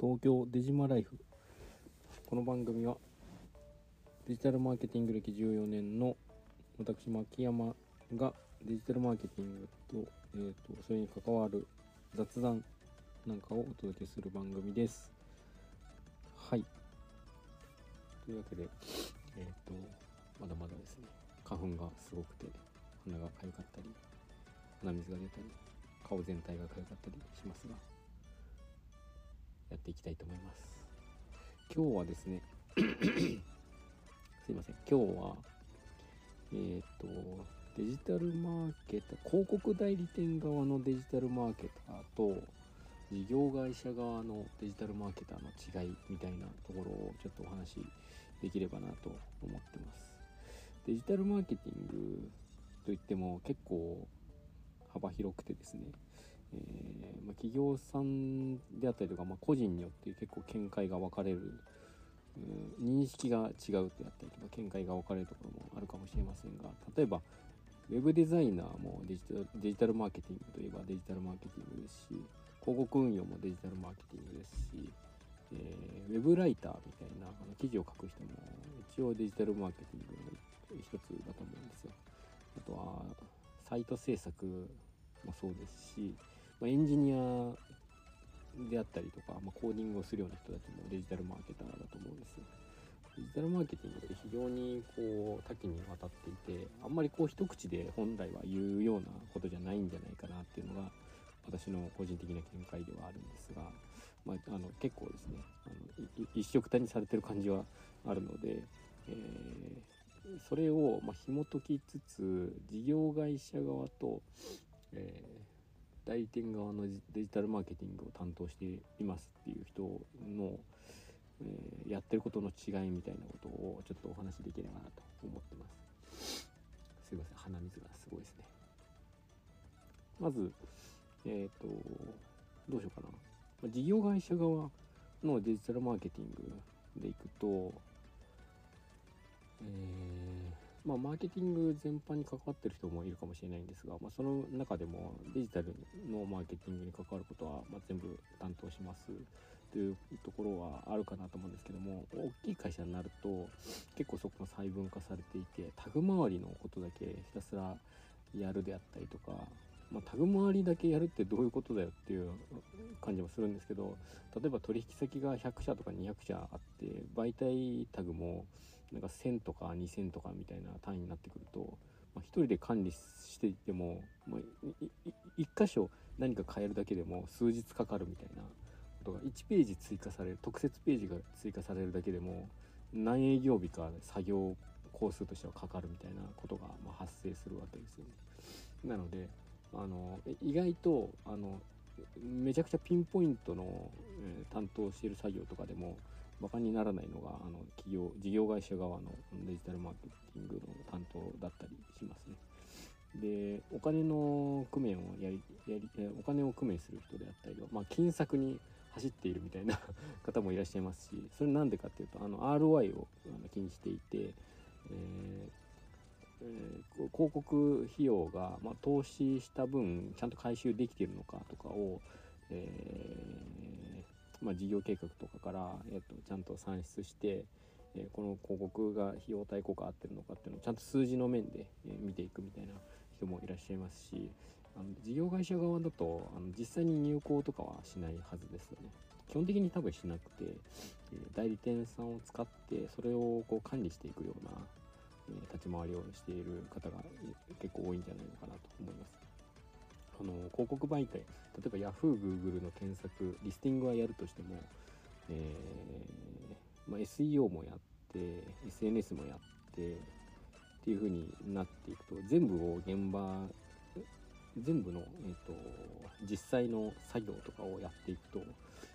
東京デジマライフ。この番組はデジタルマーケティング歴14年の私牧山がデジタルマーケティングと,、えーと、それに関わる雑談なんかをお届けする番組です。はい。というわけでえっ、ー、とまだまだですね。花粉がすごくて鼻が痒かったり鼻水が出たり顔全体が痒かったりしますが。やっていきたいと思います。今日はですね すいません。今日はえっ、とデジタルマーケター広告代理店側のデジタルマーケターと事業会社側のデジタルマーケターの違いみたいなところをちょっとお話しできればなと思ってます。デジタルマーケティングといっても結構幅広くてですねえー、まあ、企業さんであったりとか、まあ、個人によって結構見解が分かれる、うん、認識が違うってあったりとか見解が分かれるところもあるかもしれませんが例えばウェブデザイナーもデジタルデジタルマーケティングといえばデジタルマーケティングですし広告運用もデジタルマーケティングですし、えー、ウェブライターみたいなあの記事を書く人も一応デジタルマーケティングの一つだと思うんですよ。あとはサイト制作もそうですしまあ、エンジニアであったりとか、まあ、コーディングをするような人たちもデジタルマーケターだと思うんです。デジタルマーケティングって非常にこう多岐にわたっていてあんまりこう一口で本来は言うようなことじゃないんじゃないかなっていうのが私の個人的な見解ではあるんですが、まあ、あの結構ですねあの一色たにされてる感じはあるので、えー、それをま紐解きつつ事業会社側と、え代理店側のデジタルマーケティングを担当しています。っていう人の、えー、やってることの違いみたいなことをちょっとお話しできればなと思ってます。すいません。鼻水がすごいですね。まずえっ、ー、とどうしようかな。事業会社側のデジタルマーケティングでいくとえーまあ、マーケティング全般に関わってる人もいるかもしれないんですが、まあ、その中でもデジタルのマーケティングに関わることは、ま全部担当します。というところはあるかなと思うんですけども大きい会社になると結構そこが細分化されていてタグ周りのことだけひたすらやるであったりとかまあ、タグ周りだけやるってどういうことだよっていう感じもするんですけど例えば取引先が100社とか200社あって媒体タグもなんか1000とか2000とかみたいな単位になってくると、まあ、1人で管理していても、まあ、1箇所何か変えるだけでも数日かかるみたいなことが1ページ追加される特設ページが追加されるだけでも何営業日か作業工数としてはかかるみたいなことがま発生するわけですよね。なのであの意外とあのめちゃくちゃピンポイントの、えー、担当している作業とかでもバカにならないのがあの企業事業会社側のデジタルマーケティングの担当だったりしますね。でお金の工面をやりやりお金を工面する人であったりまあ、金策に走っているみたいな方もいらっしゃいますしそれなんでかっていうとあの ROI を気にしていて、えーえー、広告費用が、まあ、投資した分ちゃんと回収できているのかとかを、えー、まあ、事業計画とかから、えーと、ちゃんと算出して、えー、この広告が費用対効果合ってるのかっていうのをちゃんと数字の面で、え見ていくみたいな人もいらっしゃいますしあの事業会社側だとあの実際に入稿とかはしないはずですよね。基本的に多分しなくて、え代理店さんを使ってそれをこう管理していくようなえ立ち回りをしている方が結構多いんじゃないのかなと思います。あの広告媒体例えば Yahoo、Google の検索リスティングはやるとしても、えー、まあ、SEO もやって SNS もやってっていう風になっていくと全部を現場全部の、えーと、実際の作業とかをやっていくと、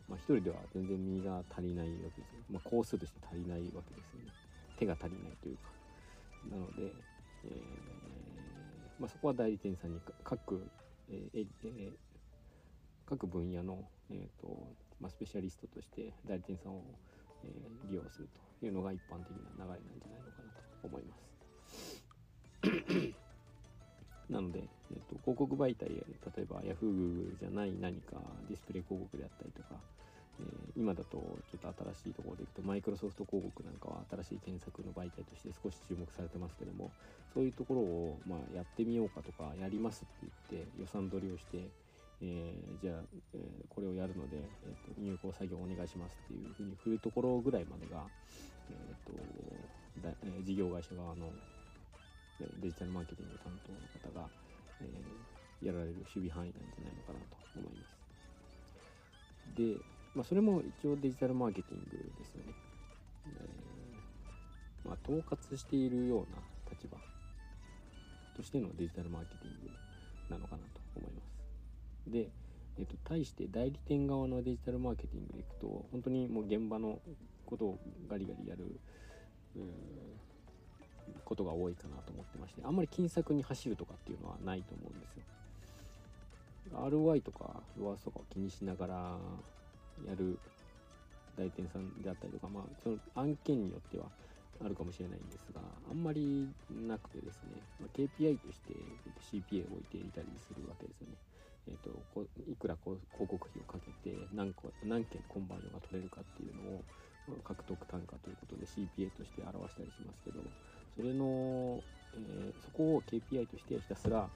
まあ、一人では全然身が足りないわけですよ、まあ、工数として足りないわけですよね。手が足りないというか。なので、えー、まあ、そこは代理店さんに各、えーえー、各分野の、えーとまあ、スペシャリストとして代理店さんを、えー、利用するというのが一般的な流れなんじゃないのかなと思います。なので、えっと、広告媒体例えば Yahoo じゃない何かディスプレイ広告であったりとか、えー、今だとちょっと新しいところでいくとマイクロソフト広告なんかは新しい検索の媒体として少し注目されてますけどもそういうところをまあやってみようかとかやりますって言って予算取りをして、えー、じゃあ、えー、これをやるので、えーと、入稿作業お願いしますっていうふうに振るところぐらいまでが、えーとだえ事業会社側のデジタルマーケティング担当の方が、えやられる守備範囲なんじゃないのかなと思います。で、まあ、それも一応デジタルマーケティングですよね。え、まあ、統括しているような立場としてのデジタルマーケティングなのかなと思います。で、えっと、対して代理店側のデジタルマーケティングでいくと本当にもう現場のことをガリガリやることが多いかなと思ってましてあんまり金策に走るとかっていうのはないと思うんですよ。ROI とか ROAS とかを気にしながらやる代理店さんであったりとか、まあ、その案件によってはあるかもしれないんですが、あんまりなくてですね、まあ、KPI として CPA を置いていたりするわけですよね。えーと、こいくら広告費をかけて何個何件コンバージョンが取れるかっていうのを獲得単価ということで CPA として表したりしますけどそれの、えー、そこを KPI としてひたすら、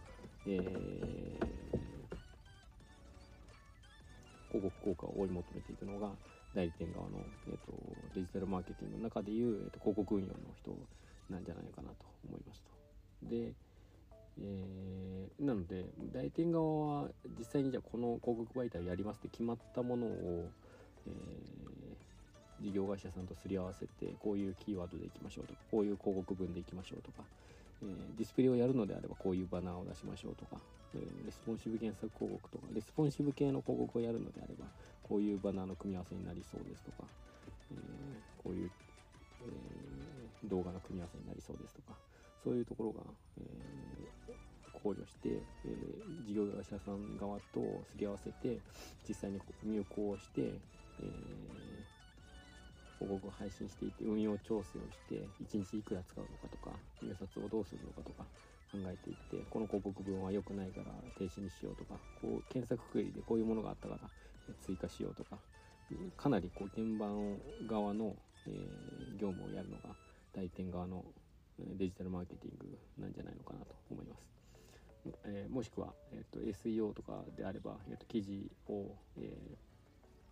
えー広告効果を追い求めていくのが代理店側の、えーと、デジタルマーケティングの中でいう、えーと、広告運用の人なんじゃないかなと思いますと。で、えー、なので代理店側は実際にじゃあこの広告媒体をやりますって決まったものを、えー、事業会社さんとすり合わせてこういうキーワードでいきましょうとかこういう広告文でいきましょうとか、えー、ディスプレイをやるのであればこういうバナーを出しましょうとかえレスポンシブ検索広告とか、レスポンシブ系の広告をやるのであれば、こういうバナーの組み合わせになりそうですとか、えー、こういう、え、動画の組み合わせになりそうですとか、そういうところが、えー、考慮して、え、事業会社さん側とすり合わせて、実際に入稿をして、え広告配信していて運用調整をして1日いくら使うのかとか入札をどうするのかとか考えていってこの広告文は良くないから停止にしようとかこう検索クエリでこういうものがあったから追加しようとかかなりこう現場側の、え、業務をやるのが代理店側のデジタルマーケティングなんじゃないのかなと思います。え、もしくは、えーと、SEO とかであれば、えーと、記事を、えー、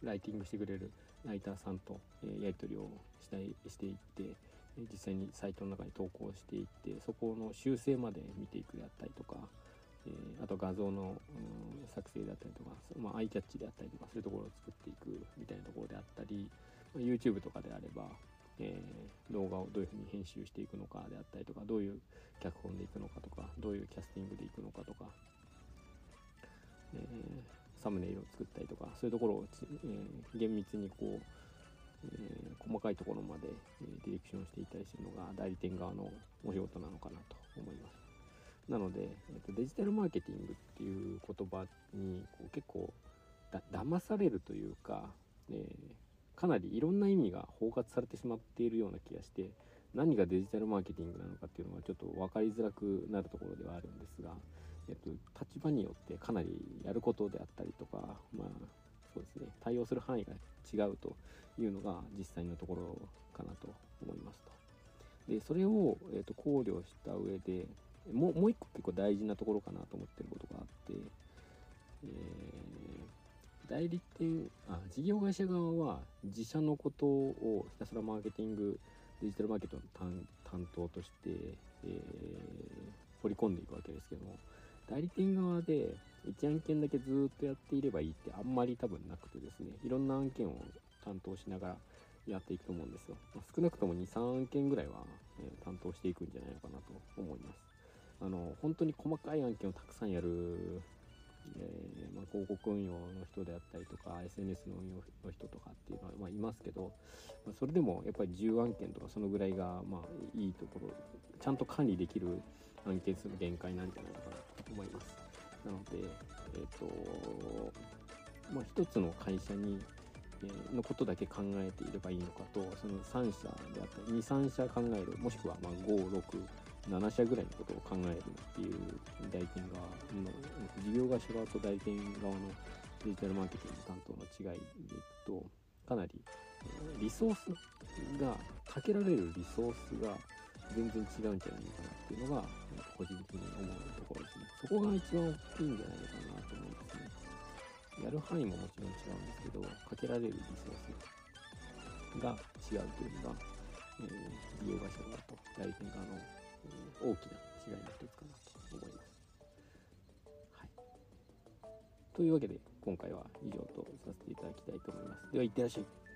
ライティングしてくれるライターさんと、えー、やり取りをしたいしていって、実際にサイトの中に投稿していってそこの修正まで見ていくであったりとか、えー、あと画像の、うん、作成であったりとか、まあ、アイキャッチであったりとかそういうところを作っていくみたいなところであったり、まあ、YouTube とかであれば、えー、動画をどういうふうに編集していくのかであったりとかどういう脚本でいくのかとかどういうキャスティングでいくのかとか、えー、サムネイルを作ったりとかそういうところを、え、厳密にこうえ、細かいところまで、え、ディレクションしていたりするのが代理店側のお仕事なのかなと思います。なので、えーと、デジタルマーケティングっていう言葉にこう結構だ騙されるというか、えー、かなりいろんな意味が包括されてしまっているような気がして何がデジタルマーケティングなのかっていうのがちょっと分かりづらくなるところではあるんですが、えっと、立場によってかなりやることであったりとか、まあ、そうですね対応する範囲が違うというのが実際のところかなと思いますと。でそれを、えーと、考慮した上でもうもう一個結構大事なところかなと思ってることがあって、えー、代理店あ事業会社側は自社のことをひたすらマーケティングデジタルマーケットの担当として、えー、掘り込んでいくわけですけども代理店側で1案件だけずっとやっていればいいってあんまり多分なくてですね。いろんな案件を担当しながらやっていくと思うんですよ、まあ、少なくとも23案件ぐらいは、えー、担当していくんじゃないのかなと思います。あの本当に細かい案件をたくさんやる、えー、まあ、広告運用の人であったりとか SNS の運用の人とかっていうのは、まあ、いますけど、まあ、それでもやっぱり10案件とかそのぐらいがまあいいところちゃんと管理できる案件数の限界なんじゃないかな思います。なのでえっ、ー、とまあ一つの会社にのことだけ考えていればいいのかとその3社であったり23社考えるもしくはま567社ぐらいのことを考えるっていう代理店側の事業会社側と代理店側のデジタルマーケティング担当の違いでいくとかなりえリソースがかけられるリソースが全然違うんじゃないかなっていうのが個人的に思うところですね。そこが一番大きいんじゃないのかなと思いますね。やる範囲ももちろん違うんですけどかけられるリソースが違うというのが、えー利用会社側と代理店側の、えー大きな違いの一つかなと思います。はい。というわけで今回は以上とさせていただきたいと思います。ではいってらっしゃい。